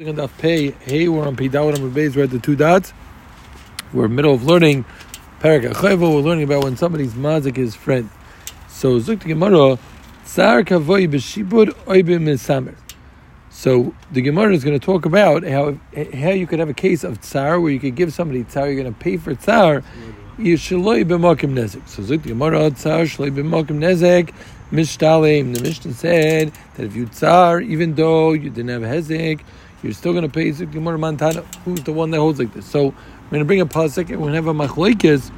Pei, hey, we're on we're at the two dots. We're in the middle of learning Parak we're learning about when somebody's mazik is friend. So, Zuk Gemara, Tsar Kavoy B'Shibud Oibim Misamer. So, the Gemara is going to talk about how how you could have a case of tsar where you could give somebody tsar, you're going to pay for tsar, you shaloi b'makim nezek. So, Zuk Gemara, Tsar shaloi b'makim nezek, Mishtalim. The Mishnah said that if you tsar, even though you didn't have hezek, you're still going to pay Zik Gemara Montana. Who's the one that holds like this? So I'm going to bring a pasuk and we have a machlekes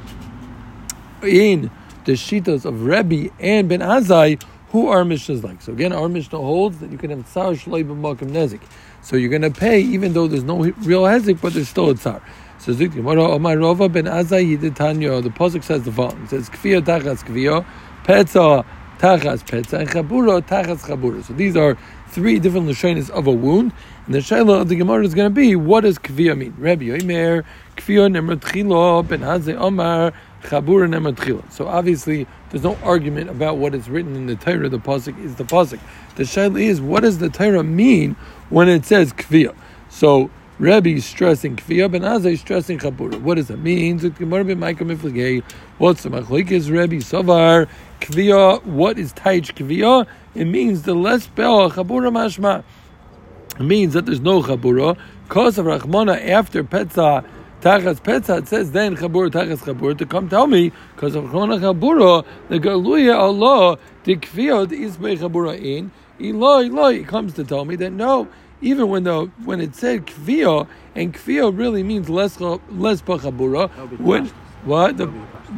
in the shitas of Rebbe and Ben Azai. Who our Mishnahs like? So again, our Mishnah holds that you can have tsar shloi b'makim nezik. So you're going to pay even though there's no real hezek, but there's still a tsar. So oh, Tanya. The pasuk says the following: It says Kfiyah Tachas Kfiyah Petza Tachas Petza and Chabura Tachas Chabura. So these are three different lashonis of a wound. And the shaila of the Gemara is going to be, what does kviya mean? Rabbi Yomer, kviya nemer tchilo, ben Azai omar, chabur nemer tchilo. So obviously, there's no argument about what is written in the Torah. The pasuk is the pasuk. The shaila is, what does the Torah mean when it says kviya? So Rabbi is stressing kviya, ben Azai is stressing chabura. What does it mean? What's the machlekes? Rabbi Savar, kviya, what is taich kviya? It means the less bel chabura mashma. Means that there's no chabura. Cause of Rachmana after Petza Tachas Petza, it says then chabura Tachas chabura to come tell me because of Rachmana chabura the Galuya Allah the Kfiyot is by chabura in Eloi Eloi it comes to tell me that no. Even when the when it said kviya and kviya really means less less bachabura. When what the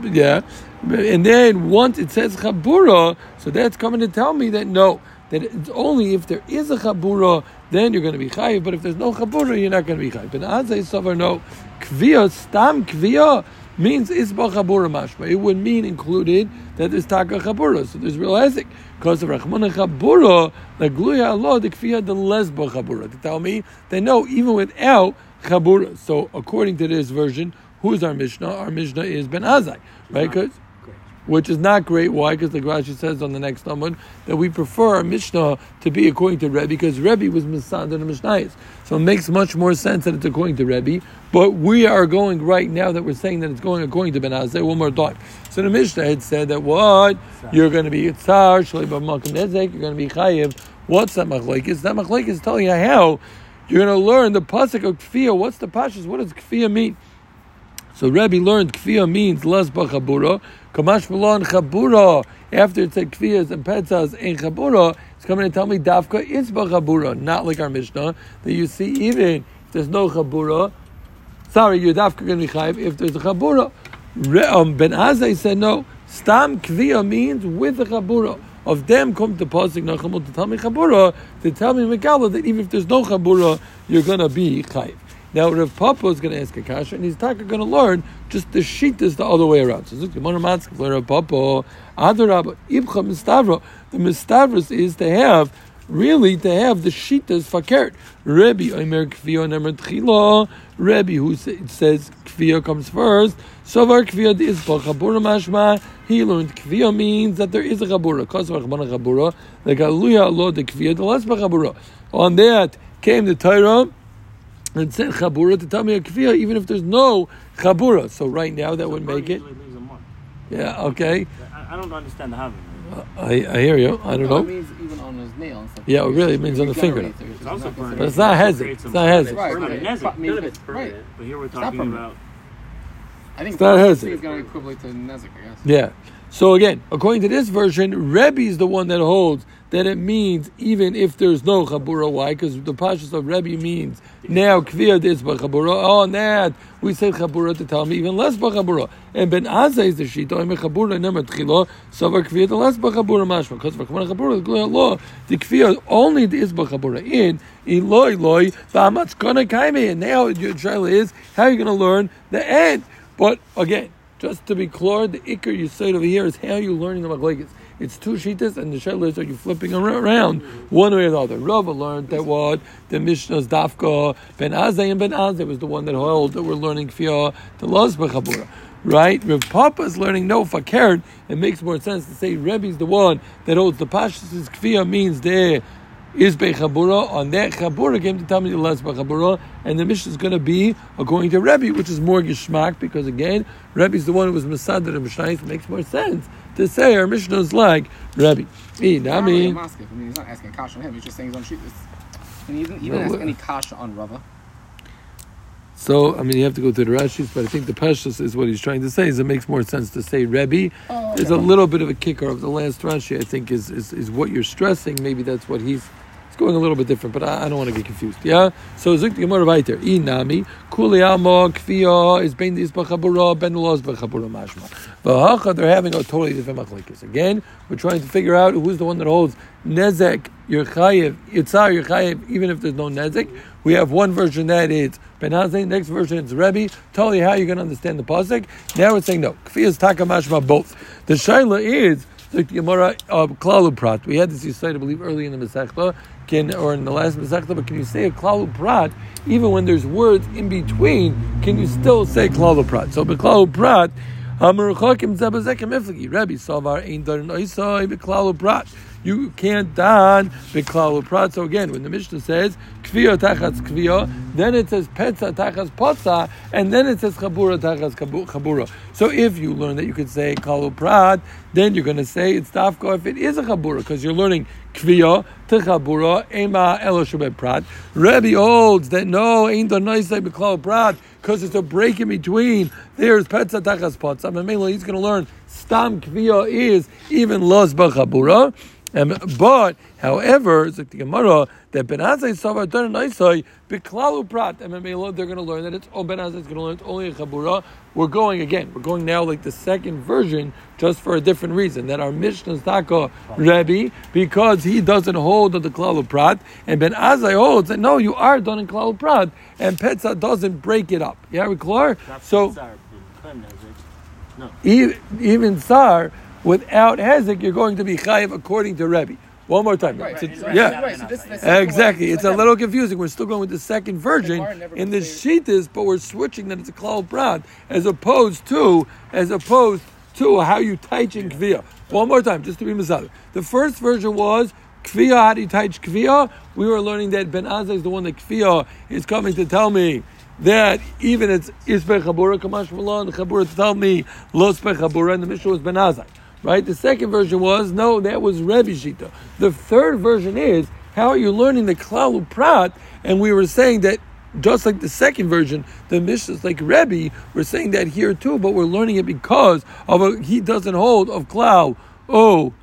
yeah, and then once it says chabura, so that's coming to tell me that no, that it's only if there is a chabura, then you're going to be chayiv. But if there's no chabura, you're not going to be chayiv. But azay sover no kviya stam kviya means isba chabura mashma. It would mean included that there's taka chabura, so there's real hezek. Because of rachmana chabura, the gluya Allah the kviya the lesba chabura. To tell me they know even without chabura. So according to this version, who is our mishnah? Our mishnah is ben azai, right? Because which is not great. Why? Because the Rashi says on the next number that we prefer our Mishnah to be according to Rebbe because Rebbe was Misad and Mishnayis. So it makes much more sense that it's according to Rebbe. But we are going right now that we're saying that it's going according to Ben Azai one more time. So the Mishnah had said that what you're going to be Yitzhar, Shalei B'Malkim Nezek, you're going to be Chayiv. What's that machlekes? That machlekes is telling you how you're going to learn the pasuk of kfiyah. What's the pashas? What does kfiyah mean? So Rebbe learned kfiyah means las b'chabura. Kamash Malon Chabura, after it said Kfiyas and Petzas in Chabura, it's coming to tell me Dafka is Chabura, not like our Mishnah, that you see even if there's no Chabura, sorry, you're Dafka going to be Chayiv if there's a Chabura. Um, ben Azai said no, Stam Kviya means with the Chabura. Of them come to Pasik Nachamul to tell me Chabura, to tell me Megala that even if there's no Chabura, you're going to be Chayiv. Now Rav Papa is going to ask a kasha, and he's talking going to learn just the sheet is the other way around. So Rav Papa, Adarabba Ibcha Mistavra. The Mistavras is to have really to have the shitas fakert. Rebbe Omer Kviya Nemer Tchila. Rebbe who says Kviya comes first. Sovar Kviya is Chabura Mashma. He learned Kviya means that there is a Chabura. Kos Rachmana Chabura. The Galuya Allah the Kviya the less Chabura. On that came the Torah and said chabura to tell me a kfiyah, even if there's no chabura. So right now that would make it. Yeah. Okay. I, don't understand the having. Uh, I, I hear you. I don't know. It means even on his nail. Yeah, it really means on the finger. It's also but it's not hezek. It's not hezek. Right, right. None of it's permanent. But here we're talking about. I think it's not hezek. It's going to equivalent to nezek, I guess. Yeah. So again, according to this version, Rebbe is the one that holds that it means even if there's no chabura. Why? Because the pashas of Rebbe means now kviyad is b'chabura. Oh, on that we said chabura to tell me even less b'chabura. And ben Azay is the shita. I'm a chabura never tchilo. So for kviyad less b'chabura mashma. Because for chabura the law the kviyad only is b'chabura in Eloi loy ba'amatz kona kaime. And now your trial is how are you going to learn the end. But again. Just to be clear, the ikr you said over here is how you're learning the machlekes. It's two shitas, and the shayla are you flipping around one way or the other. Rava learned that what the Mishnah's dafka ben Azay and ben Azay was the one that held that we're learning kfiyah the laws bechabura. Right? Rav Papa is learning no fakert. It makes more sense to say Rebbe's the one that holds the pashas kfiyah means there is bechabura. On that chabura came to tell me the less bechabura, and the mission is going to be according to Rebbe, which is more gishmak because again, Rebbe is the one who was masad and Mishnayis. Makes more sense to say our Mishnah is like Rebbe. E, Not really nami. I mean, he's not asking kasha on him. He's just saying he's on sheet. And he didn't, he No, ask any kasha on Rava. So I mean, you have to go to the Rashis, but I think the Pashas is what he's trying to say. Is it makes more sense to say Rebbe. Oh, There's a little bit of a kicker of the last Rashi. I think is is, is what you're stressing. Maybe that's what he's. It's going a little bit different, but I, I don't want to get confused. Yeah. So Zik the Gemara right there. Inami kuli alma kfiya is ben dis b'chabura ben los b'chabura mashma. V'hacha they're having a totally different machlekes. Again, we're trying to figure out who's the one that holds nezek your chayiv yitzar your chayiv even if there's no nezek. We have one version that is Ben Azai, next version it's Rebbe. You how you're going to understand the pasuk. Now we're saying no. Kfi is takamashma both. The shaila is the Gemara of Klalu Prat. We had this Yisrael, I believe, early in the Masechta, can or in the last Masechta, but can you say a Klalu Prat even when there's words in between? Can you still say Klalu Prat? So Beklalu Prat. Rabbi Savar ain't done oisai beklalu prat. You can't don beklalu prat. So again, when the Mishnah says kviya tachas kviya, then it says petza tachas potza, and then it says chabura tachas chabura. So if you learn that you could say klalu prat, then you're going to say it's dafko if it is a chabura because you're learning kviya to chabura ema eloshabet prat. Rabbi holds that no ain't done oisai beklalu prat because it's a break in between. There's petza tachas potza. And mainly he's going to learn stam kviya is even los b'chabura. Um, but, however, it's like the Gemara that Ben Azai Savar Dun Naisai Biklalu Prat and they're going to learn that it's oh Ben Azai is going to learn it's only a Chabura. We're going again. We're going now like the second version, just for a different reason. That our Mishnah is Taka Rebbe because he doesn't hold of the Klalu Prat, and Ben Azai holds that no, you are done in Klalu Prat, and Petza doesn't break it up. Yeah, we clear? So Tsar, Khan knows it. No. even, even Sar, without Hezek, you're going to be Chayiv according to Rebbe. One more time. Right, So- right, right, yeah. right. So this, this Exactly. It's a little confusing. We're still going with the second version in the goes Shitas, but we're switching that it's a Klal Brad as opposed to as opposed to how you teach in Kviya. One more time, just to be misada. The first version was Kviya, how do you teach Kviya? We were learning that Ben Azai is the one that Kviya is coming to tell me that even it's Isbe Chabura Kamash Malon, the Chabura to tell me Los Chabura, and the Mishnah was Ben Azai. Right? The second version was no, that was Rebbe Shita. The third version is how are you learning the Klalu Prat? And we were saying that just like the second version, the Mishnah is like Rebbe. We're saying that here too, but we're learning it because of a, he doesn't hold of Klau. Oh,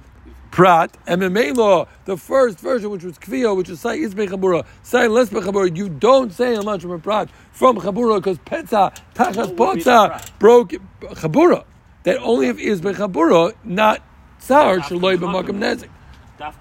Prat and law, the first version, which was Kviya, which is Sai Isbe Chabura, Sai Les Chabura, you don't say a much from a Prat from Chabura because Petza Tachas What would be the Potza broke Chabura. That only if Isbe Chabura, not Dafka Shaloi B'Makom Nezik.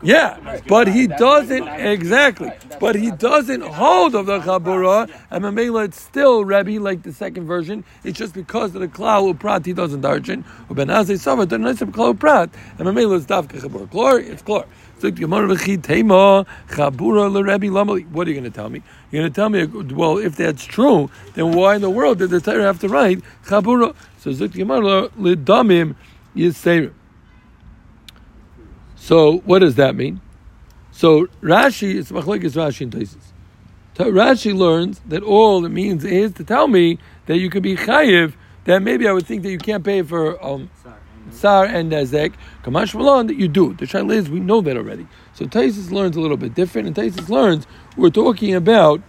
Yeah, but he doesn't exactly. Right, But he doesn't hold of the chabura, and Mamela it's still Rebbe like the second version. It's just because of the klal uprat he doesn't darshan. Or Ben Azai Sava doesn't nice klal uprat, and Mamela is dafka chabura. Klor, it's klor. So the Gemara v'chi tema chabura l'Rebbe lamali. What are you going to tell me? You're going to tell me, well, if that's true, then why in the world did the Torah have to write chabura? So Zik Gemara l'damim yisayrim. So what does that mean? So Rashi, it's machlekes Rashi and Taisis. Ta- Rashi learns that all it means is to tell me that you could be chayiv. That maybe I would think that you can't pay for um, sar and nezek. Kamash malon that you do. The shaila is we know that already. So Taisis learns a little bit different, and Taisis learns we're talking about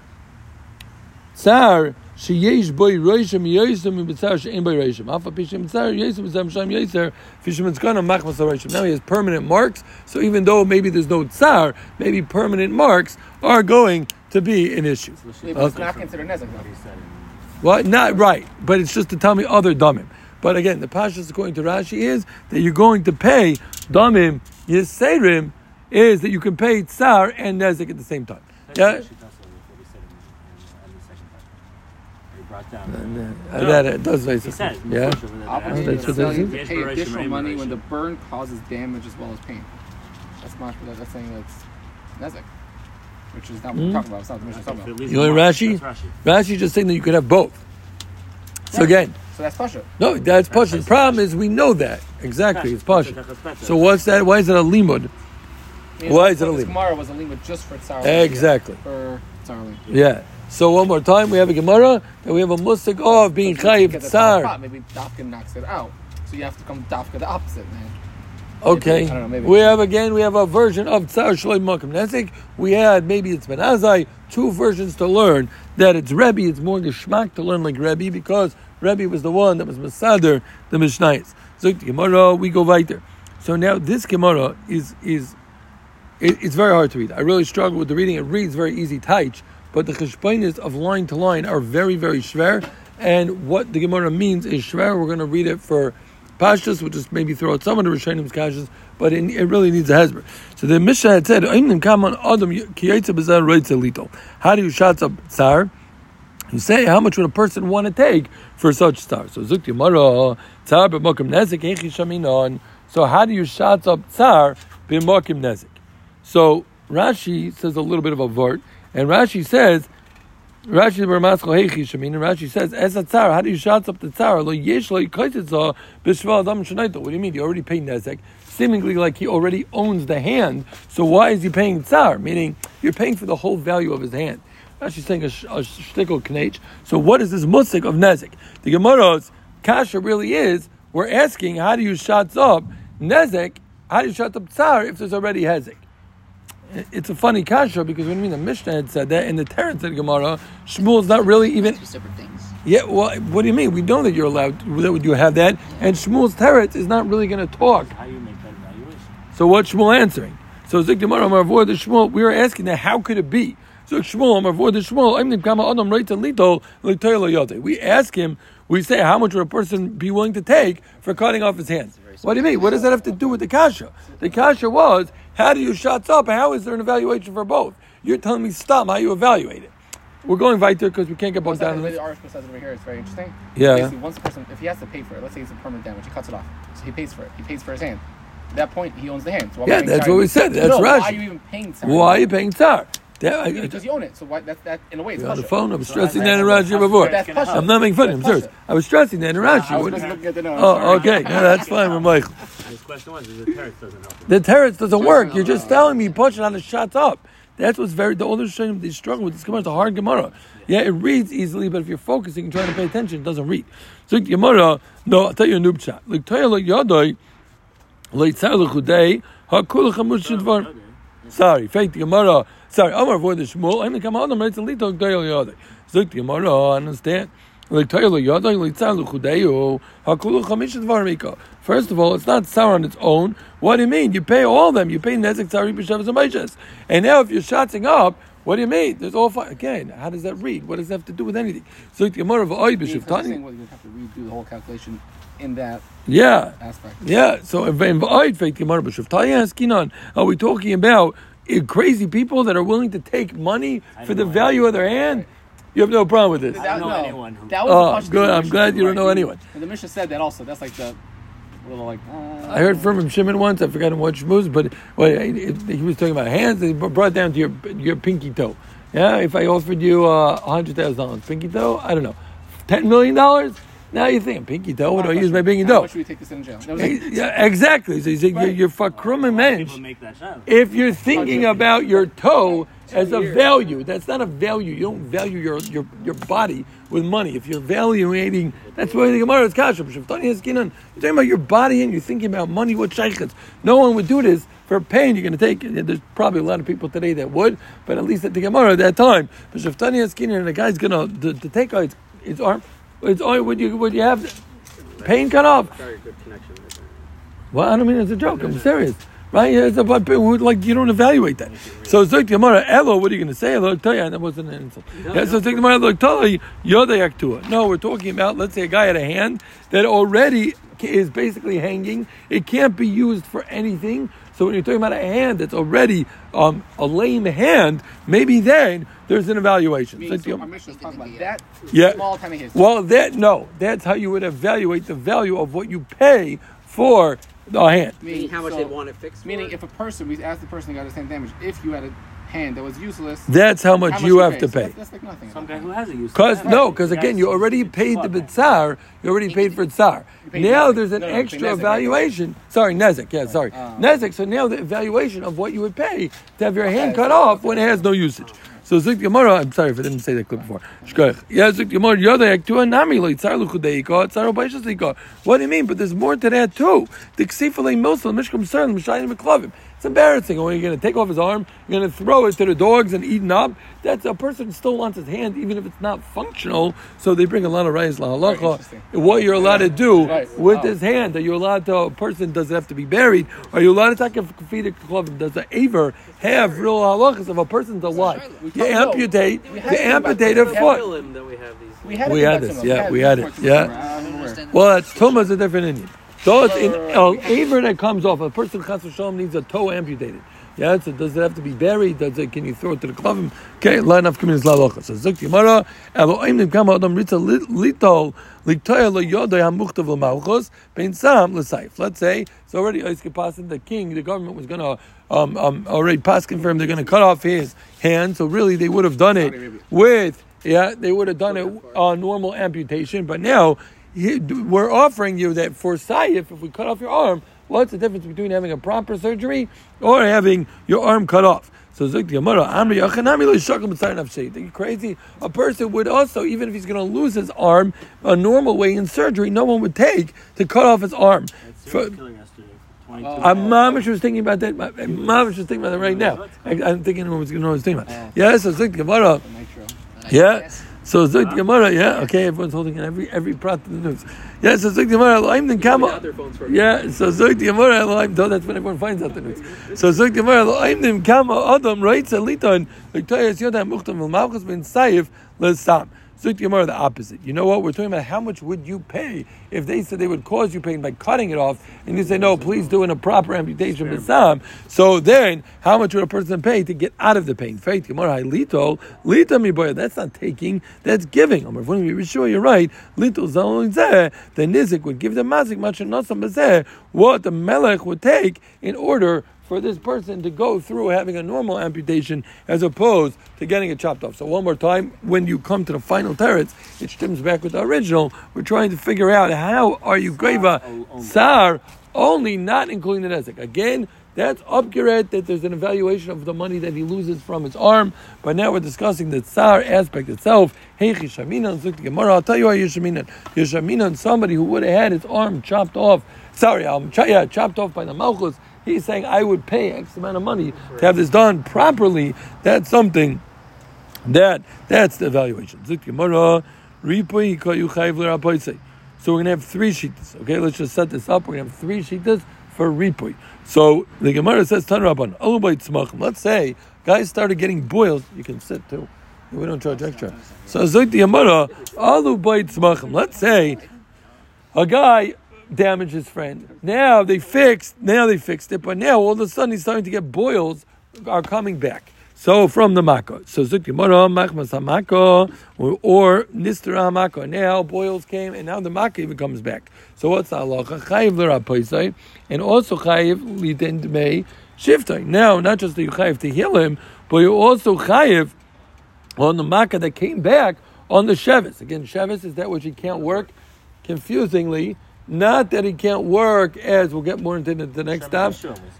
sar sheyesh boy roishim yoysim and b'tzar she'en boy roishim. Alpha pishim b'tzar yoysim b'tzar sham yoyser fishim etzkana machmas roishim. Now he has permanent marks. So even though maybe there's no tsar, maybe permanent marks are going to be an issue. It's not considered nezek. What he said. Well, not right, but it's just to tell me other damim. But again, the pashas according to Rashi is that you're going to pay damim yiserim is that you can pay tsar and nezik at the same time. Yeah, She does what he said in, in, in the second part. He and, uh, that it does make sense. Yeah, Opposite that's is what telling you that to pay additional money when the burn causes damage as well as pain. That's much, that's saying that's nezek, which is not what Hmm? we're talking about. It's not the mission talking about. You know Rashi? Rashi. Rashi just saying that you could have both. So again, So that's pasha. no, that's pashas. The problem is we know that exactly. It's pashas. So what's that? Why is it a limud? Why is it a limud? lima? Gemara was a limud just for tsar. Exactly. For tsar. Yeah. So one more time, we have a Gemara that we have a musik of being chayiv tsar. Maybe Dafka knocks it out. So you have to come Dafka the opposite, man. Okay. I don't know, maybe. We have again, we have a version of Tsar Shloim Makim Nesik. We had maybe it's Ben Azai, two versions to learn that it's Rebbe, it's more geschmack to learn like Rebbe because Rebbe was the one that was Masader, the Mishnayis. So Gemara, we go weiter. So now this Gemara is is it, it's very hard to read. I really struggle with the reading. It reads very easy taich, but the cheshbainis of line to line are very very shver. And what the Gemara means is shver. We're going to read it for pashtus. We'll just maybe throw out some of the Rishonim kashas, but it, it really needs a hezber. So the Mishnah had said. How do you shots up tsar? You say, how much would a person want to take for such star? So zukti Gemara, tsar b'mokim nezik echi shaminon. So how do you shots up tsar b'mokim nezik? So Rashi says a little bit of a vort, and Rashi says, Rashi heichi shamin, and Rashi says, as a tsar, how do you shots up the tsar? Lo yesh lo b'shval adam shanaita. What do you mean? You already paid nezek, seemingly like he already owns the hand. So why is he paying tsar? Meaning you're paying for the whole value of his hand. Rashi's saying a, sh- a shtickle knech. So what is this musik of nezek? The Gemara's kasha really is. We're asking, how do you shots up nezek? How do you shut up tsar if there's already hezek? It's a funny kasha because when you mean the Mishnah had said that in the Teretz of Gemara, Shmuel's not really even. Two separate things. Yeah, well, what do you mean? We know that you're allowed. That you have that, and Shmuel's Teretz is not really going to talk. How you make that evaluation? So what's Shmuel answering? So Zik Gemara Amar Avoid the Shmuel. We were asking that how could it be? So Shmuel Amar Avoid the Shmuel. I'm the Kama Adam Reita Lito Litoylo Yote. We ask him. We say how much would a person be willing to take for cutting off his hand? What do you mean? What does that have to do with the kasha? The kasha was how do you shots up? How is there an evaluation for both? You're telling me stop. How you evaluate it? We're going weiter because we can't get bogged that? down. The in way the article says over here is very interesting. Yeah. Basically, once a person, if he has to pay for it, let's say it's a permanent damage, he cuts it off, so he pays for it. He pays for his hand. At that point, he owns the hand. So why am I Yeah, that's what we said. That's no, Why are you even paying Tsar? Why are you paying tsar? That, I, I, Because you own it. So why? That's that. In a way, it's on the phone. I'm So stressing that in Rashi before. I'm not making fun of him. I'm serious. I was stressing that in Rashi. I was What- just looking at the notes. Oh, okay. No, that's fine with Michael. His question was, the teretz doesn't help. The teretz doesn't work. You're just telling me pushing on the shots up. That's what's very the older shayim they struggle with this Gemara. It's a hard Gemara. Yeah, it reads easily, but if you're focusing and trying to pay attention, it doesn't read. So Gemara, no, I'll tell you a noob chat. Like Toya Yadoi, like Tzar Lechudei, Hakul Chamush Shidvar. Sorry, fake the Gemara. Sorry, Amar avoid the Shmuel. I'm the right to lead to Toya Yadoi. Zuk the Gemara, understand. Like Toya Yadoi, like Tzar Lechudei, Hakul Chamish Shidvar Mika. First of all, it's not sour on its own. What do you mean? You pay all of them. You pay Nezek, Tzari, B'Shavas, and Maishas. And now if you're shotting up, what do you mean? There's all five. Again, how does that read? What does that have to do with anything? So the Gemara of Oy I mean, 'cause you're B'Shav saying, you have to redo the whole calculation in that Yeah. aspect. Yeah, so if in Va'id fake Gemara B'Shav Tanya Skinon, are we talking about uh, crazy people that are willing to take money for the know value of their hand? You have no problem with this. I don't know anyone who- That was Oh, the good. the I'm glad you don't know anyone. And the Mishnah said that also. That's like the little like. Uh, I heard from him Shimon once. I forgot what shmooze, but well, it- it- he was talking about hands. He brought down to your your pinky toe. Yeah, if I offered you uh, a hundred thousand dollars, pinky toe, I don't know, ten million dollars. Now you think pinky toe. What do I use my pinky How toe? much should we take this in jail? That was Eh, like, Yeah, exactly. So he's saying you're, Right. you're fakrum A lot of mensch. People make that sound. If you're thinking about your toe as a value, that's not a value. You don't value your your, your body with money. If you're evaluating, that's why the Gemara is kasha. But Shaftani Haskinan, you're talking about your body and you're thinking about money. What shaykhs? No one would do this for pain. You're going to take. it. There's probably a lot of people today that would, but at least at the Gemara at that time, but Shaftani Haskinan and the guy's going to to take out his, his arm. It's only would you would you have pain cut off? Very good connection. right. Well, I don't mean it's a joke. I'm serious. Right? It's about people like you don't evaluate that. So Zoik Gemara, Elo, what are you going to say? Elo, tell you that wasn't an insult. Yeah, so Zoik Gemara, look, tell you, Yodayak Tua. No, we're talking about, let's say, a guy had a hand that already is basically hanging. It can't be used for anything. So when you're talking about a hand that's already um, a lame hand, maybe then there's an evaluation. me, Zoik so our Gemara- is talking about that Yeah. small tiny hit. well, that no, that's how you would evaluate the value of what you pay for the hand. Meaning how much so- they want it fixed. Meaning, for? if a person, we asked the person who got the same damage, if you had a hand that was useless. That's how much how you have to So pay. That's, that's like nothing. Some guy who has a use. Because Right. no, because again, you already paid the Right. bitzar. You already paid for tsar. Now there's an No, no, extra paid evaluation. Sorry, nezek. Yeah, sorry, Oh. nezek. So now the evaluation of what you would pay to have your hand cut off when it has no usage. So Zik Gemara, I'm sorry if I didn't say that clip before. Shkoch. Yeah, Zik Gemara, Yodek to a nami lo yitzar luchudeika, tzar. What do you mean? But there's more to that too. The ksifalei milsel mishkum sern mishayim meklavim. It's embarrassing. When you're going to take off his arm, you're going to throw it to the dogs and eat it up. That's a person still wants his hand, even if it's not functional. So they bring a lot of rayas What you're allowed to do Right. with Wow. his hand? Are you allowed to? A person does it have to be buried? Are you allowed to take a kafida club? Does the aver have real halachas if a person's alive? We You talked- no, amputate, we you to amputate about a foot. We have these. We had, We had this, yeah, we had it, yeah. Tumor. I don't know where. Well, it's tumah is a different Indian. Those in uh, aver that comes off, a person chas v'shalom needs a toe amputated. Yeah, so does it have to be buried? Does it? Can you throw it to the klavim? Okay, line of community lalocha. So zuk yimara Elohim nimkam adam ritza litol liktoya lo yoday hamuchtav l'malchus bein sam l'sayif. Let's say it's already oiskipasin. The king, the government was going to um, um, already pass confirm they're going to cut off his hand. So really, they would have done it with yeah, they would have done it on normal amputation. But now he- we're offering you that for Saif, if we cut off your arm, what's the difference between having a proper surgery or having your arm cut off? So Zuk Gemara, Amri Yachanami lo yishakal b'tzar. Think crazy? A person would also, even if he's going to lose his arm, a normal way in surgery, no one would take to cut off his arm. For- serial killing yesterday. 22. Oh. Uh, I'm mamish was thinking about that. Uh, My- Mamish was thinking about that right now. I, I'm thinking what was going to know what I was thinking about. Yes, so Zuk the Gemara. Yeah. So Zuk Gemara, yeah, okay, everyone's holding in every every prat in the news. Yeah, so Zuk Gemara, Elohim then Kama. Yeah, so Zuk Gemara, Elohim, though that's when everyone finds out the news. So Zuk Gemara, Elohim then Kama Adam, right? Saliton, Victoria's Yodam Muchtam Malchus ben Saif, Lesam. Zuk Gemara, the opposite. You know what? We're talking about how much would you pay if they said they would cause you pain by cutting it off, and you say, no, please do in a proper amputation with Sam. So then, how much would a person pay to get out of the pain? Faith, Gemara, Lito, Lito mi boy. That's not taking, that's giving. I'm we sure you're right. Lito zeh. The nizik would give the mazik much nosam bazeh. What the melech would take in order for this person to go through having a normal amputation as opposed to getting it chopped off. So one more time, when you come to the final teretz, it stems back with the original. We're trying to figure out how are you greva only. sar only not including the nezek. Again, that's upgrade that there's an evaluation of the money that he loses from his arm. But now we're discussing the tsar aspect itself. Hey, Chishaminan, look the Gemara. I'll tell you why Yishaminan. Yishaminan, somebody who would have had his arm chopped off. Sorry, um, ch- yeah, chopped off by the malchus. He's saying I would pay X amount of money to have this done properly. That's something that that's the evaluation. So we're gonna have three sheets. Okay, let's just set this up. We're gonna have three sheets for Ripui. So the Gemara says Tan Rabban. Let's say guys started getting boils. You can sit too. We don't charge extra. So Zik the Gemara, Tzmachim. Let's say a guy damaged his friend. Now they fixed. Now they fixed it, but now all of a sudden he's starting to get boils are coming back. So from the mako. So Gemara, Machmas Hamako, or, or Nister Hamako. Now boils came, and now the mako even comes back. So what's the halacha? Chayiv l'rapoisai, and also chayiv lidin dmei shiftai. Now, not just that you chayiv to heal him, but you also chayiv on the makkah that came back on the shevis. Again, shevis is that which he can't work. Confusingly, not that he can't work, as we'll get more into the, the next stop.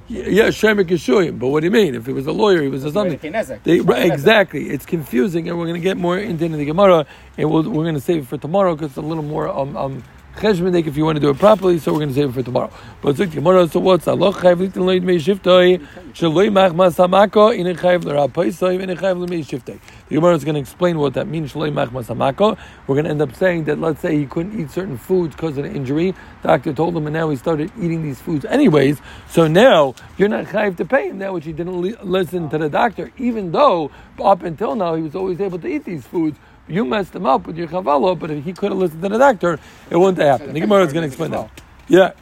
Yeah, Shemek Yeshuyim. But what do you mean? If he was a lawyer, he was a something. They pay nezek. They, They pay right, exactly. It's confusing, and we're going to get more into the Gemara, and we'll, we're going to save it for tomorrow because it's a little more um um cheshmenik if you want to do it properly. So we're going to save it for tomorrow. But Zik Gemara. So what's? Lo chayv litin lo yidmei shiftoi shaloi machmas hamako ina chayv l'rapaisoi ina chayv shiftoi. The Gemara is going to explain what that means. Shaloi machmas hamako. We're going to end up saying that let's say he couldn't eat certain foods because of an injury. Doctor told him, and now he started eating these foods anyways. So now you're not chayv to pay him that which he didn't li- listen to the doctor, even though up until now he was always able to eat these foods. You messed him up with your chavalo, but if he could have listened to the doctor, it wouldn't have happened. The Gemara is going to explain that. Yeah.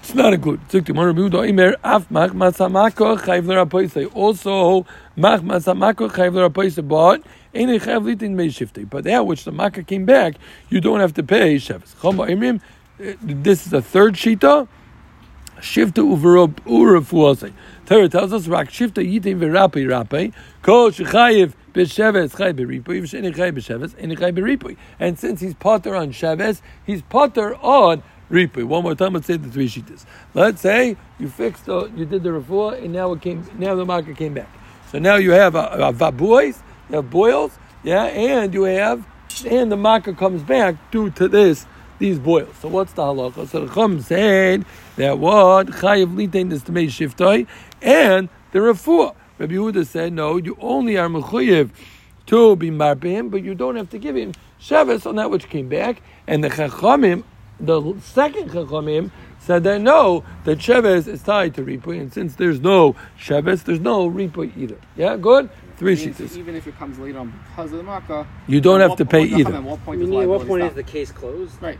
It's not included. Chayv L'Rapoisei. Also Mach Masamako Chayv L'Rapoisei. But Ain't Chayv Litin Mei Shiftei. But that which the Makkah came back, you don't have to pay Shevis. Choma Imrim. uh, This is a third shita. Shifta Urafuase. Torah tells us, Rak Shifta Yitim V'Rapi Rapi, Kol Shechayiv B'Ripui. And since he's potter on Sheves, he's potter on Ripui. One more time, let's say the three sheetas. Let's say you fixed, the, you did the refuah, and now it came, now the market came back. So now you have a, vabois, you have boils, yeah, and you have, and the makkah comes back due to this, these boils. So what's the halacha? So the Chum said that what chayiv litain is to make shiftoi, and the refuah. Rabbi Yehuda said no, you only are mechuyev to be marpim, but you don't have to give him sheves on that which came back. And the chachamim, the second chachamim said that no, that sheves is tied to ripui, and since there's no sheves, there's no ripui either. Yeah, good. Three Means sheets. Even if it comes later on because of the makkah, You don't at have to pay point- either. At what point, I mean, at what point is the case closed? Right.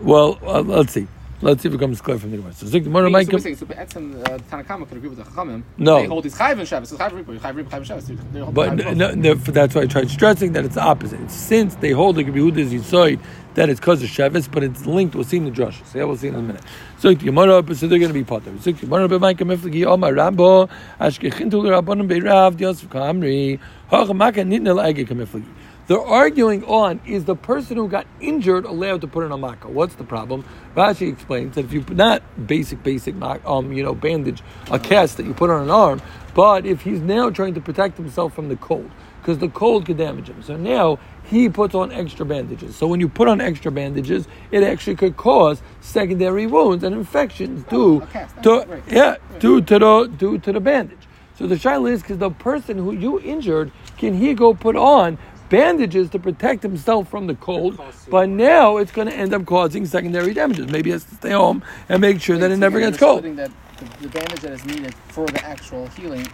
Well, uh, let's see. Let's see if it comes clear from the Gemara. So, Zik, the Gemara might come- we're saying, so Be'etzem, uh, Tanakama could agree with the Chachamim. No. They hold these Chayiv and Shabbos. So Chayiv Ripu, Chayiv Ripu, Chayiv Shabbos. But no, no, no, that's why I tried stressing that it's the opposite. Since they hold the Yehuda's Yisoid that it's because of Shevis, but it's linked. We'll see in the drush. So yeah, we'll see in a minute. So the Gemara, so they're going to be potter. So the Gemara, b'mayim kamiflagi omar Rambo ashkechin tu rabbanim beirav Yosef kamri hachamaka nitna la'ege kamiflagi. They're arguing on is the person who got injured allowed to put in a makkah? What's the problem? Rashi explains that if you put not basic basic um you know bandage a cast that you put on an arm, but if he's now trying to protect himself from the cold because the cold could damage him, so now he puts on extra bandages. So when you put on extra bandages, it actually could cause secondary wounds and infections due a cast, to right. yeah due to the due to the bandage. So the shaila is because the person who you injured can he go put on bandages to protect himself from the cold, but now it's going to end up causing secondary damages. Maybe he has to stay home and make sure that it never gets cold. That the, the bandage that is needed for the actual healing,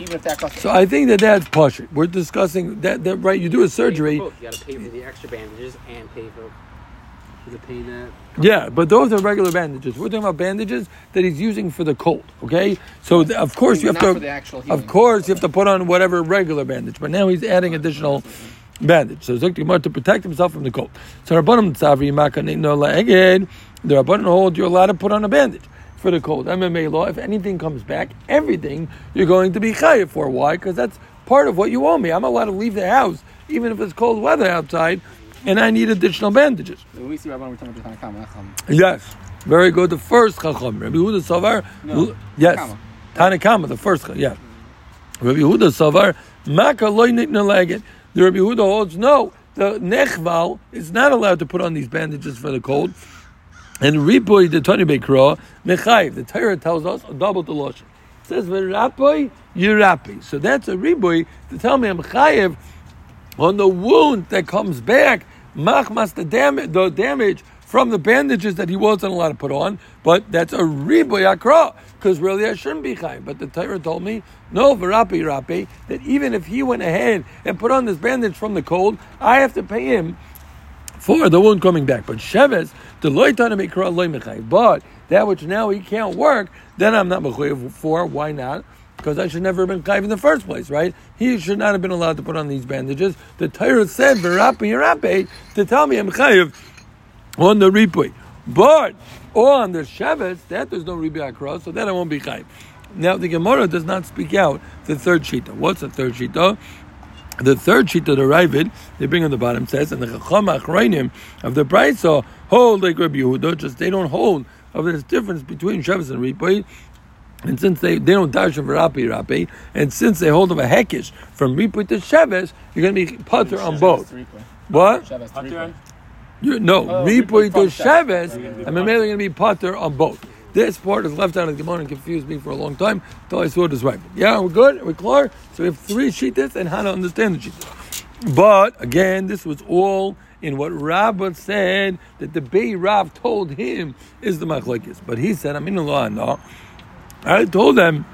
even if that costs. So I think that that's partial. We're discussing that, that right. You do a surgery. You got to pay for the extra bandages and pay for the pain that. yeah, but those are regular bandages. We're talking about bandages that he's using for the cold. Okay, so of course you have to, for the actual healing. of course you have to put on whatever regular bandage. But now he's adding additional bandage. So Zuk Gemara to protect himself from the cold. So Rabbanim Tzavri Makanino La'eged, the Rabbanim hold you're allowed to put on a bandage for the cold. MMA law, if anything comes back, everything you're going to be chayiv for. Why? Because that's part of what you owe me. I'm allowed to leave the house even if it's cold weather outside, and I need additional bandages. We see Rabban return to Tanakama. Nacham. Yes, very good. The first chacham, Rabbi Yehuda Savar. No, yes, Tanakama. The first. Yeah, Rabbi Yehuda Savar. Maka loy nitna. The Rabbi Yehuda holds no. The nechval is not allowed to put on these bandages for the cold. And riboy the Tony Bekra mechayiv. The Torah tells us a double the lotion. It says v'rapoy yirapi. So that's a riboy to tell me I'm chayiv on the wound that comes back, machmas the damage, the damage from the bandages that he wasn't allowed to put on, but that's a riboy akra, because really I shouldn't be chayim. But the Torah told me, no, v'rapi rapi, that even if he went ahead and put on this bandage from the cold, I have to pay him for the wound coming back. But Sheves. But that which now he can't work, then I'm not mechayiv for. Why not? Because I should never have been chayiv in the first place, right? He should not have been allowed to put on these bandages. The Torah said v'rapi yirape to tell me I'm chayiv on the ripui. But on the Sheves, that there's no ribi akra, so that I won't be chayiv. Now the Gemara does not speak out the third shita. What's the third shita? The third sheet of the Ravid, they bring on the bottom says, and the Chacham Achrayim of the Brisa hold like Rabbi Yehuda, just they don't hold of this difference between Shabbos and Ripoy. And since they, they don't dash from Rapi Rapi, and since they hold of a hekish from Ripoy to Shabbos, you're going to be putter on both. What? Shabbos You, no, Oh, from to Shabbos. and maybe they're going to be putter on both. This part is left out of the Gemara and confused me for a long time until I saw it is right. Yeah, we're good? We're clear? So we have three shittas and how to understand the shittas. But again, this was all in what Rabbah said that the Bey Rav told him is the machlekes. But he said, I'm in the law no. I told them,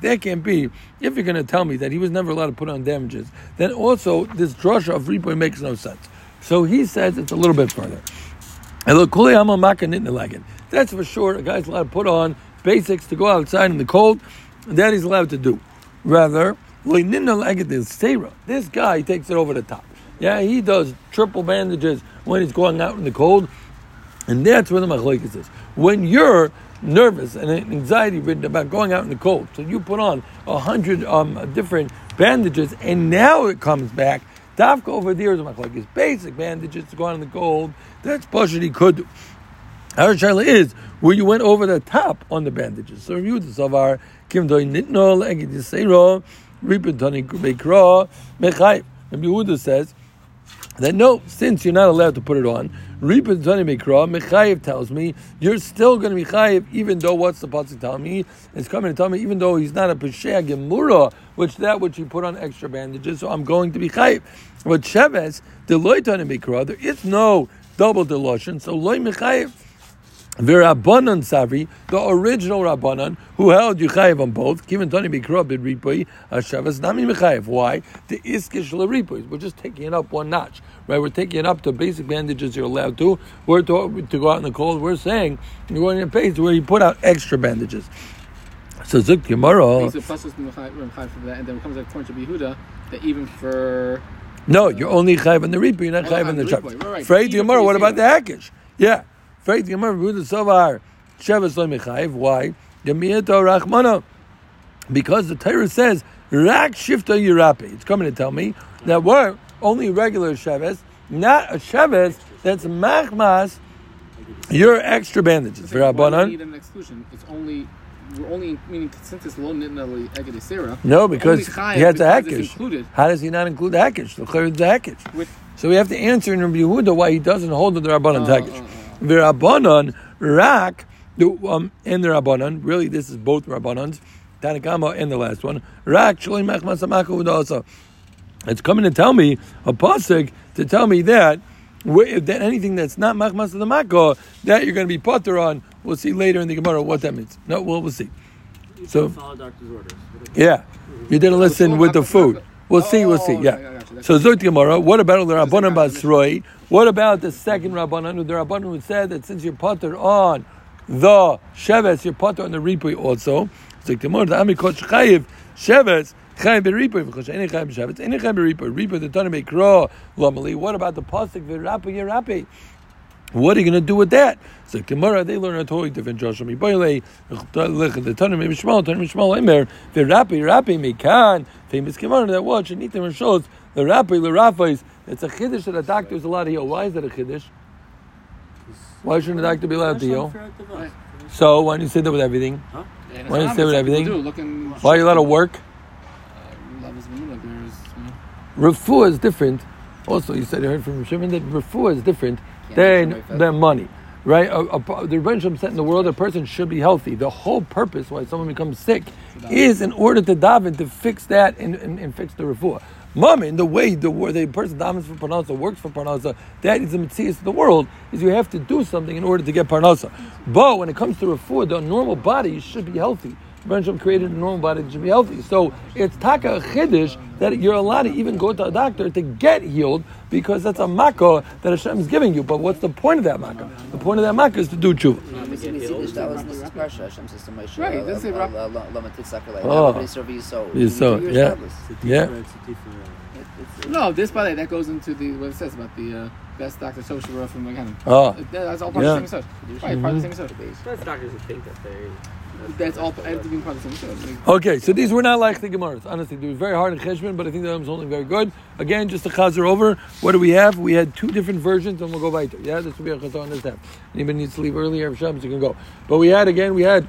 that can't be. If you're going to tell me that he was never allowed to put on damages, then also this drasha of ripoy makes no sense. So he says it's a little bit further. That's for sure. A guy's allowed to put on basics to go outside in the cold. That he's allowed to do. Rather. This guy takes it over the top. Yeah, he does triple bandages when he's going out in the cold. And that's where the machlekes is. when you're nervous and anxiety ridden about going out in the cold, so you put on a hundred um, different bandages, and now it comes back. Dafka over there is like his basic bandages to go out in the cold. That's Pashut he could do. Our shaila is where you went over the top on the bandages. So review the savar kim doy nitno legit yisero ripetani bekra mechayv. Rabbi Yehuda says that no, since you're not allowed to put it on, ripetani bekra mechayev tells me you're still going to be chayev even though what's the pasuk tell me? It's coming to tell me even though he's not a peshea gemura, which that which he put on extra bandages, so I'm going to be chayev. But sheves the loitani bekra there is no double delusion, so loy mechayev. V'Rabbanan Savri, the original Rabbanan, who held Yuchayev on both, Kivin Tani Mikra Bid Ripoi, Hashavas Nami Mechayev. Why? The Iskish Laripois. We're just taking it up one notch, right? We're taking it up to basic bandages you're allowed to. We're to, to go out in the cold. We're saying you're going to pay where you put out extra bandages. So Zuk Gemara. So plus was for that, and then it comes like according to Yehuda that even for No, you're only chayiv on the reaper. You're not Oh, chayiv on the chop. right, right. Afraid Gemara. What about the hackish? Yeah, afraid the Gemara. Ruda Savar Shavas lo mechayiv. Why? Yemiyata Rachmana. Because the Torah says Rak Shifta Yirape. It's coming to tell me that we're only regular Shavas, not a Shavas that's machmas. Your extra bandages for Why do we Rabbanan. need an exclusion? It's only we're only meaning since it's lo nitnali egedi sera. No, because he has the hackish. How does he not include the hackish? The the hackish. So we have to answer in Rabbi Yehuda why he doesn't hold the Rabbanan Uh, package. The Rabbanan rak um and the Rabbanan really this is both Rabbanans Tanakama and the last one rak shloim mechmas amaku also. It's coming to tell me a pasuk to tell me that. If that anything that's not machmas the mako, that you're going to be potter on, we'll see later in the Gemara what that means. No, well, we'll see. So- follow doctor's orders. Yeah, you didn't listen with the food. We'll see. We'll see. Oh, Yeah. Okay, I got you. That's So Zot Gemara. What about the Rabbanan Basroi? What about the second Rabbanan? who- The Rabbanan who said that since you're potter on the Sheves, you're potter on the Ripui also. So Gemara, the Ami Koch Chayiv Sheves. Chayiv beripui because any chayiv shevetz, any chayiv beripui, ripui the tana mekro lomali. What about the pasuk v'rapi yirapi? What are you going to do with that? So Gemara, they learn a totally different Joshua Miboile, the Tanam Mishmal, Tanam Mishmal Emer, the Rapi Rapi Mikan, famous Gemara that watch and Nitam shows the Rapi the Rafais. It's a chiddush that a doctor is allowed to heal. Why is that a chiddush? Why shouldn't a doctor be allowed to heal? Right. So why don't you say that with everything? And Why don't you sit with everything? Do, looking, why are you allowed to work? uh, levels of moonlight, there's, you know, Refuah is different. Also, you said you heard from Shimon that refuah is different than, than money. Right? A, a, the Rebbe said in the world a person should be healthy. The whole purpose why someone becomes sick is in order to daven to fix that and, and, and fix the refuah. Mom, in the way the where the person davens for parnasa, works for parnasa, that is the mitzvah of the world. Is you have to do something in order to get parnasa. But when it comes to refuah, the normal body should be healthy. Rebbe created a normal body that should be healthy. So it's taka a chiddush that you're allowed to even go to a doctor to get healed because that's a makkah that Hashem is giving you. But what's the point of that makkah? The point of that makkah is to do tshuva. We see, we see this, that was this is Parsha, Hashem says to Moshe, Right, uh, that's uh, it, Rab- uh, uh, Lama Titzak, Oh. everybody serve Yisrael. Yisrael, You're yeah. Yeah. No, this by the way, that goes into the what it says about the uh, best doctor social rule from McKenna. Oh. That's all part Yeah. of the same episode. Right, part of the same episode. That's doctors who think that they. That's all part of the. Okay, so these were not like the Gemaras. Honestly, they were very hard in Cheshbon, but I think that was only very good. Again, just to chazer over, what do we have? We had two different versions, and we'll go weiter. Yeah, this will be a chazar on this time. Anybody needs to leave earlier, Shabbos, you can go. But we had again, we had,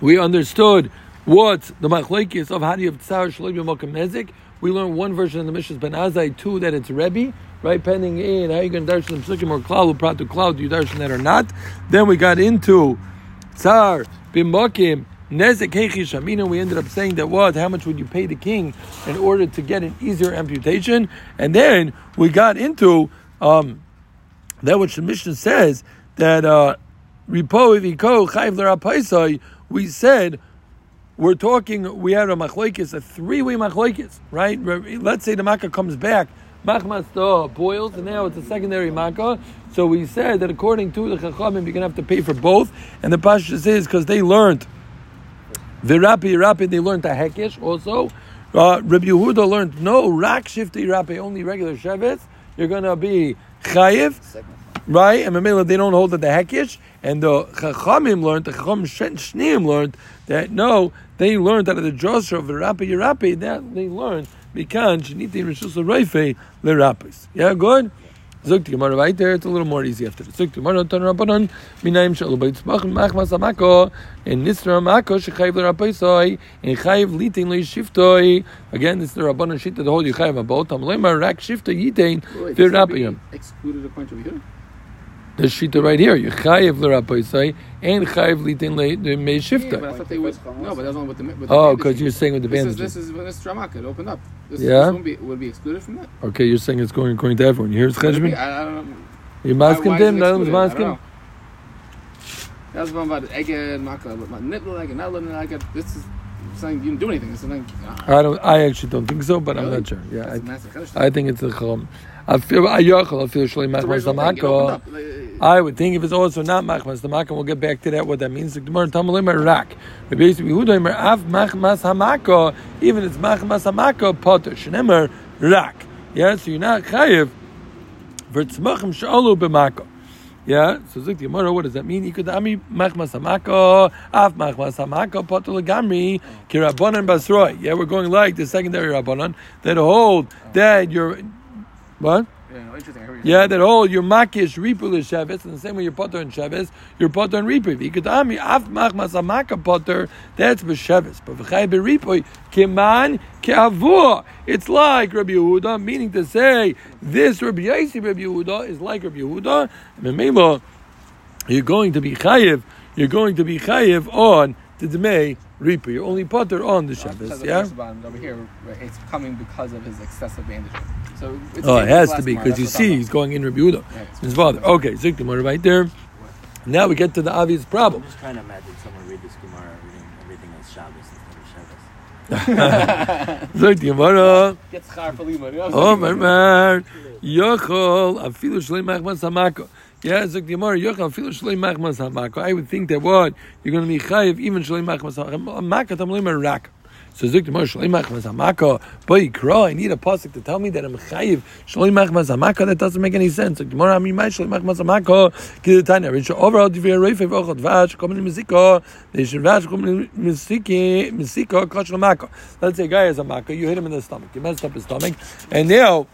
we understood what the machlekes of how do you have. We learned one version in the Mishnah Ben Azai, two that it's Rebbe, right? Pending eh, in how you going to darshan the psukim or klal upratu klal, do you darshan that or not? Then we got into tzar b'mokim nezek shamina. We ended up saying that what? How much would you pay the king in order to get an easier amputation? And then we got into um, that which the Mishnah says that uh. We said we're talking. We had a machlekes, a three-way machlekes, right? Let's say the makkah comes back. Machmas the boils, and now it's a secondary makkah. So we said that according to the chachamim, you're gonna have to pay for both. And the pasha says because they learned v'rapi rapi, they learned the hekesh also. Uh, Rabbi Yehuda learned no rak shifti rapi, only regular shevetz. You're gonna be chayiv. Right? And Mamela, they don't hold that the hekish. And the Chachamim learned, the Chacham Shneim learned that no, they learned that of the Joshua of the Rapi that they learned because Shniti Rishus Reife Lerapis. Yeah, good? Zog die Gemara weiter, it's a little more easy after this. Zog Gemara, Tan Rabbanon, Minaim Shalu Beit Tzmach, Machmas Amako, in Nisra Amako, Shechayv L'Rapaisoi, in Chayv Litin Shiftoi. Again, this is the Rabbanon Shita, the whole Yechayv Abot, Tam Rak Shifta Yitain, Wait, this would be Virapiyam. Excluded a point over here. The Shita right here, Yechayev L'Rapaisoi, and Chayv Litin Mei Yeah, but Shifta. I thought they would. No, but that's not with the. With Oh, because you're saying with the This is bandages. this is when it's Ramak. It opened up. This, Yeah? This wouldn't be, would be excluded from that. Okay, you're saying it's going according to everyone. Here's Would? Cheshbon. I, I don't know. You're Why- masking why is them, it no one's excluded? I don't masking. know. That's one about Eged, Maka, but nipple like it, not letting like it. This is saying you didn't do anything. This is like. I don't. I actually don't think so, but I'm not sure. Yeah, That's a I, massive chiddush. I think it's a chum. I feel I yochel. I feel shli It's a machmas I would think if it's also not machmas damako, we'll get back to that. What that means. The Gemara Tamalim rak. Basically, who doimer av machmas hamako. Even it's machmas hamako potter shnemer rak. Yeah, so you're not chayiv for tzmachim shalu b'mako. Yeah, so Zik Gemara, what does that mean? Ikudami machmas hamako, af machmas hamako, potter legamri, kirabonan basroi. Yeah, we're going like the secondary rabbanon that hold that you're what? Yeah, interesting. Yeah, that all your makish ripul is Shabbos, and the same way your potter and Shabbos, your potter and in ripul. Ikudami af machmas hamaka potter, that's b'Shabbos. But v'chay b'ripul, kiman ke'avur. It's like Rabbi Yehuda, meaning to say, this Rabbi Yossi Rabbi Yehuda is like Rabbi Yehuda, and you're going to be chayiv, you're going to be chayiv on the Dmei Ripul. You're only potter on the saying. Shabbos, Says yeah? over here, it's coming because of his excessive bandaging. So it's Oh, it has to be because you see he's going in Rabbi Yehuda, Yeah, his father. Okay, Zikdimar right there. Now we get to the obvious problem. I'm problem. just trying to imagine someone read this Gemara reading everything as Shabbos instead of Shabbos. Zikdimar. Gets char for lima. you know I'm Oh, saying? Mar Yochol afilu shlei machmas hamako. Yeah, Yochol afilu shlei machmas hamako. I would think that what you're going to be chayiv even shlei machmas. So Zikdimar shlei machmas hamako. Crow. I need a pasuk to tell me that I'm chayiv shlei machmas hamako. That doesn't make any sense. Zikdimar ami mai shlei machmas hamako. Kidetanya. Rich overall divir reife v'ochot vash komin miziko. They should vash komin miziki miziko kosh lamako. Let's say a guy has a mako. You hit him in the stomach. You messed up his stomach, and now.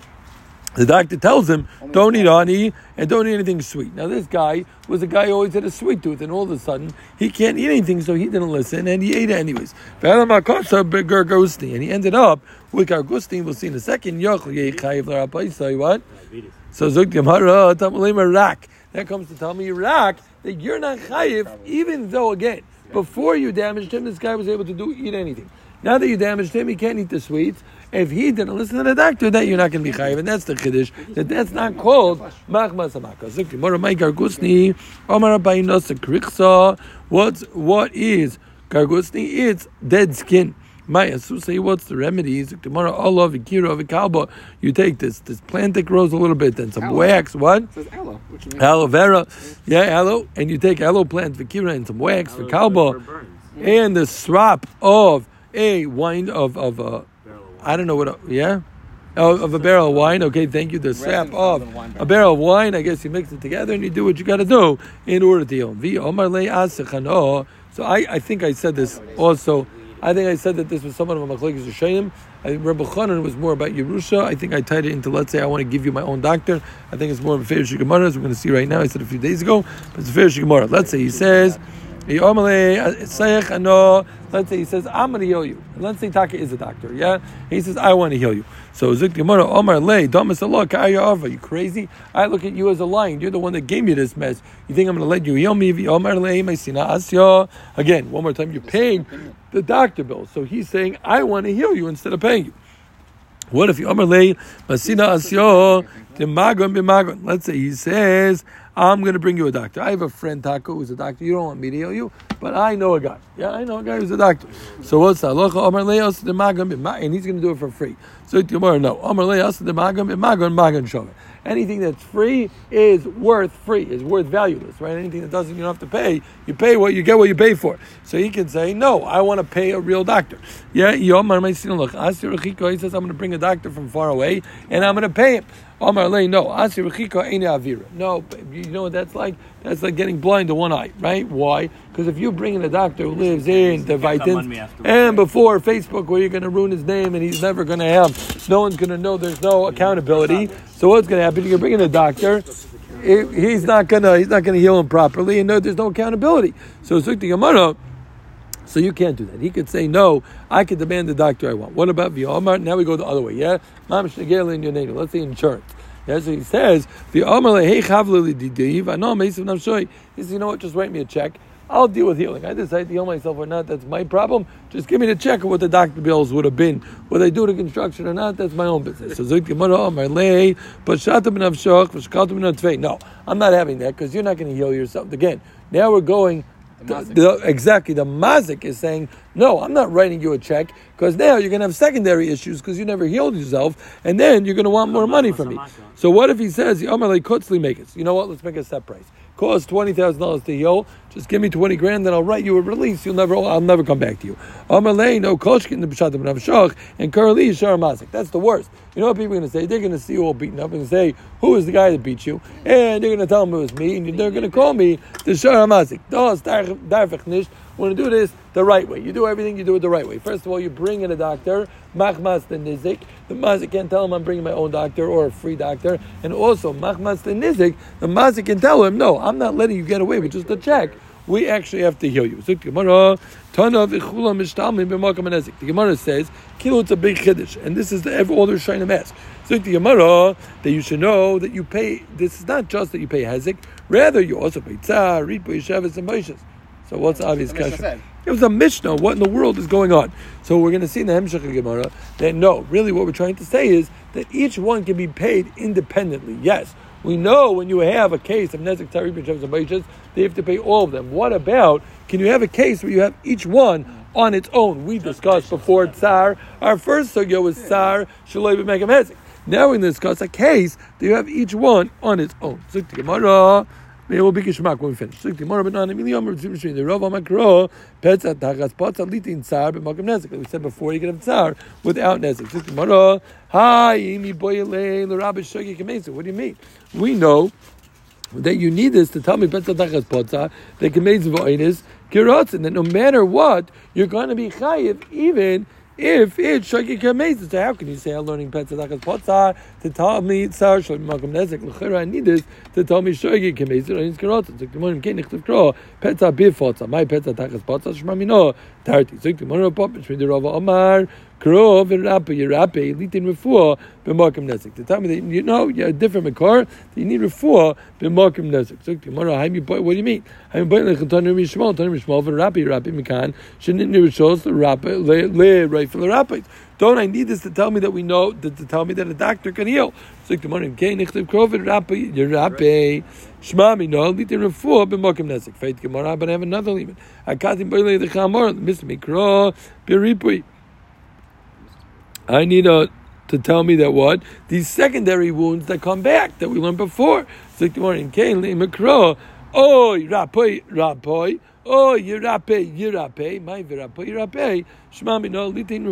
The doctor tells him, don't eat honey and don't eat anything sweet. Now, this guy was a guy who always had a sweet tooth, and all of a sudden, he can't eat anything, so he didn't listen, and he ate it anyways. And he ended up with Gargustin, we'll see in a second. What? So Zuk Gemara, Tamulim Rak. That comes to tell me Rak that you're not chayiv, even though again before you damaged him, this guy was able to do eat anything. Now that you damaged him, he can't eat the sweets. If he didn't listen to the doctor, that you're not going to be chayiv, and that's the chiddush. That that's not called machmas hamaka. Zuk Gemara, my Gargusni, Omar Abayinos Krichsa. What's what is Gargusni? It's dead skin. My say what's the remedy? Tomorrow, Allah, Vikira, Vikalba. You take this this plant that grows a little bit, then some Aloe. wax. What? It says aloe, which means Aloe vera. Yeah, aloe. And you take aloe plant, Vikira, and some wax for For and the strop of a wine of of uh, Barrel of I don't know what. Yeah. Oh, of a barrel of wine. Okay, thank you. The sap Resin of from a barrel. of wine. I guess you mix it together and you do what you got to do in order to omar. So I, I think I said this also. I think I said that this was somewhat of a machlokes Rishayim. I think Rebbe Chanan was more about Yerusha. I think I tied it into let's say I want to give you my own doctor. I think it's more of a fair Gemara as we're going to see right now. I said a few days ago, but it's a fair Gemara. Let's say he says. Uh, let's say he says, I'm going to heal you. And let's say Taka is a doctor, yeah? He says, I want to heal you. So Zik Gemara, Omar Le, Damas Allah, Kaya you crazy? I look at you as a lion. You're the one that gave me this mess. You think I'm going to let you heal me? Omar Le, Mesina Asya. Again, one more time, you're paying the doctor bill. So he's saying, I want to heal you instead of paying you. What if you Omar Le, Mesina Asya, Timagon Bimagon? Let's say he says, I'm going to bring you a doctor. I have a friend, Taco, who's a doctor. You don't want me to heal you, but I know a guy. Yeah, I know a guy who's a doctor. So what's that? Locha Omar Leos the Magam and he's going to do it for free. So tomorrow, no. Omar Leos the Magam and Magan Magan Shove. anything that's free is worth free, is worth valueless, right? Anything that doesn't, you don't have to pay. You pay what you get, what you pay for. So he can say, no, I want to pay a real doctor. Yeah, look. He says, I'm going to bring a doctor from far away, and I'm going to pay him. Omar Lay, no, Asir Rechika Eine Avira. No, you know what that's like? That's like getting blind to one eye, right? Why? Because if you bring in a doctor who lives in the come on me Vitins, afterwards, and before Facebook, where you're going to ruin his name and he's never going to have, no one's going to know there's no accountability. So what's going to happen? You're bringing a doctor. He's not gonna. He's not gonna heal him properly, and no, there's no accountability. So Zukti Gemara. So you can't do that. He could say, no, I could demand the doctor I want. What about V'Omar? Now we go the other way, yeah? Mam Shnegel your name. Let's say insurance. Yeah, so he says, V'Omar chavli. He says, you know what, just write me a check. I'll deal with healing. I decide to heal myself or not, that's my problem. Just give me the check of what the doctor bills would have been. Whether I do the construction or not, that's my own business. So. No, I'm not having that because you're not going to heal yourself. Again, now we're going the, the- exactly. The mazik is saying, no, I'm not writing you a check because now you're going to have secondary issues because you never healed yourself, and then you're going to want more money from me. So what if he says, "Amar le kutzli make it"? You know what? Let's make a set price. Cost twenty thousand dollars to heal. Just give me twenty grand, then I'll write you a release. You'll never, I'll never come back to you. Amar le no koshkin the b'shatim and curly shar mazik. That's the worst. You know what people are going to say? They're going to see you all beaten up and say, "Who is the guy that beat you?" And they're going to tell them it was me, and they're going to call me the shar mazik. To do this the right way. You do everything, you do it the right way. First of all, you bring in a doctor, machmas the nizik. The mazik can't tell him I'm bringing my own doctor or a free doctor. And also, machmas the nizik, the mazik can tell him, no, I'm not letting you get away with just a check. We actually have to heal you. So, Gemara, Tana v'chula mishtalmin b'makam nezik. The Gemara says, kilo it's a big chiddush, and this is the all they're trying to ask. So the Gemara that you should know that you pay. This is not just that you pay hezek, rather you also pay tzar, ripa, yeshavas, and moishes. So what's the obvious question? It was a Mishnah. What in the world is going on? So we're going to see in the Hemshech Gemara that no, really what we're trying to say is that each one can be paid independently. Yes, we know when you have a case of Nezek Tarif and and they have to pay all of them. What about, can you have a case where you have each one on its own? We discussed before Tsar. Our first sugya was Tsar, Shaloi B'Megam Hezek. Now to discuss a case that you have each one on its own. Zuk Gemara. Maybe we'll be when we finish. The Rav Amakro, Petzat Tagas Potzat Litin Tsar B'Magam Nezek. Like we said before, you can have Tsar without Nezek. Zuk the Gemara. Hi, Imi L'Rabbi Shogi. What do you mean? We know that you need this to tell me Petzat Tagas Potzat, that Kamesa V'Oinis, Kirotzin, that no matter what, you're going to be chayiv even if it's Shogi Kamesa. So how can you say I'm learning Petzat Tagas Potzat to tell me Tsar Shogi Magam Nezek? L'chera, I need this to tell me Shogi Kamesa, Oinis Kirotzin. Zuk the Kein Nichtav Kro, Petzat Bifotza, my Petzat Tagas Potzat, Shema Mino, Tarti. The Gemara, Pop, the Rava Omar, Kro, V'Rape, Yerape, Litin Refuah, B'Makam Nezek. To tell me that you know you're a different Makar, that you need Refuah, B'Makam Nezek. Zuk the Gemara, Haim Yiboy, what do you mean? Haim Yiboy, Lechem Tanu Rishmal, Tanu Rishmal, V'Rape, Yerape, Mikan, Shenit Nirishos, L'Rape, Le, Le, Right for L'Rape. Don't I need this to tell me that we know, to, to tell me that a doctor can heal? The Gemara, Kein Nichtav Kro, V'Rape, Yerape, Shema Mino, Litin Refuah, B'Makam Nezek. Faith Gemara, but I have another limit. Akatim the Chamor, Miss Mikro, B'Ripui. I need a, to tell me that what? These secondary wounds that come back that we learned before. Morning, Kain, Li, Makro, Rapoi, Oy, Yirape, Yirape, My Yirape, Shema Mino, Litin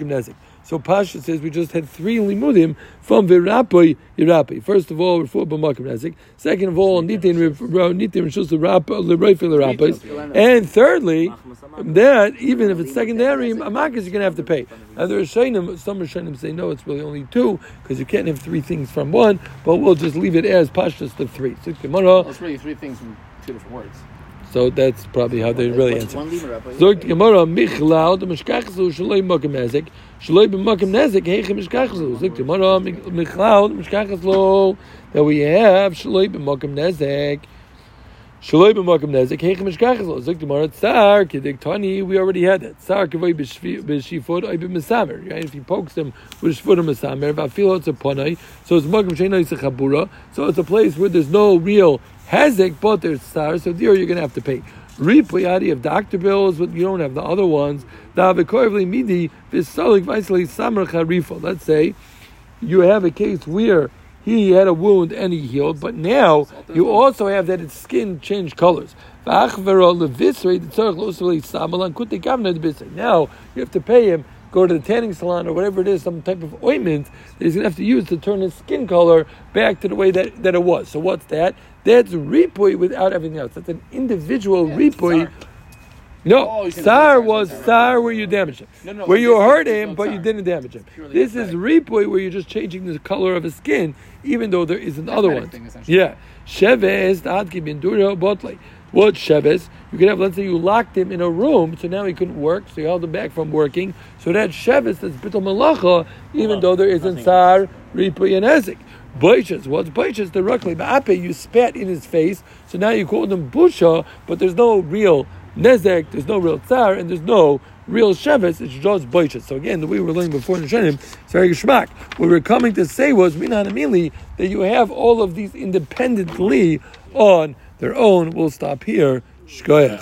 Nezik. So Pasha says we just had three limudim from Virapoi Yirape. First of all, Refuah B'Makim Nezik. Second of all, Nitin Nitin Rishus L'Rapoi L'Rapoi. And thirdly, that even if it's secondary, amakas you're gonna have to pay. Now there are shaynim, some shaynim say no, it's really only two because you can't have three things from one. But we'll just leave it as pashtas the three. So, it's really three things from two different words. So that's probably how they really answer. Zogt Gemara Michlal the Mishkachzu Shaloi Makim Nezek Shaloi B'Makim Nezek Heiche Mishkachzu Zogt Gemara Michlal the Mishkachzu that we have B'Makim Nezek Shaloi B'Makim Nezek Heiche Mishkachzu Zogt Gemara Tsar Kidik Tani we already had that. Tsar Kavoi B'Shifot Oy B'Mesamer. Right if he pokes them with Shifot and Mesamer V'Afilo It's a Ponai so it's Makim Sheina It's a Chabura so it's a place where there's no real Hezek but there's Tsar so there you're going to have to pay Ripuyadi of doctor bills, but you don't have the other ones. midi Let's say you have a case where he had a wound and he healed, but now you also have that its skin changed colors. Now you have to pay him, go to the tanning salon or whatever it is, some type of ointment that he's going to have to use to turn his skin color back to the way that, that it was. So what's that? That's ripui without everything else. That's an individual Yeah, ripui. No, Oh, sar was sar. where you damaged him, No, no, where you hurt him but you didn't damage him. This is ripui where you're just changing the color of his skin, even though there is another one. thing. Yeah, sheves adki bindura botle. What sheves? You could have, let's say, you locked him in a room, so now he couldn't work, so you held him back from working. So that sheves that's bitul malacha, even though there isn't sar, ripui, and ezik. Boishes, what's boishes? Directly, ba'ape, you spat in his face, so now you call him busha, but there's no real nezek, there's no real tsar, and there's no real sheves, it's just boishes. So again, the way we were learning before in Shenim, it's very. What we are coming to say was, minan amili, that you have all of these independently on their own. We'll stop here. Shkoyach.